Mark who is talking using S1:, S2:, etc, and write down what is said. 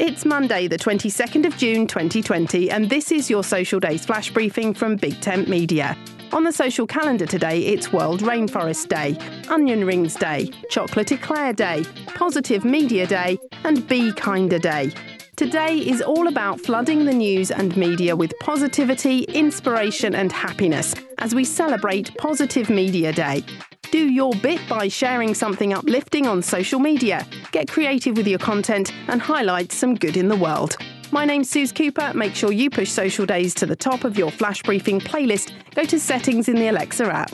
S1: It's Monday, the 22nd of June 2020, and this is your Social Days flash briefing from Big Tent Media. On the social calendar today, it's World Rainforest Day, Onion Rings Day, Chocolate Eclair Day, Positive Media Day, and Be Kinder Day. Today is all about flooding the news and media with positivity, inspiration, and happiness as we celebrate Positive Media Day. Do your bit by sharing something uplifting on social media. Get creative with your content and highlight some good in the world. My name's Suze Cooper. Make sure you push Social Days to the top of your flash briefing playlist. Go to settings in the Alexa app.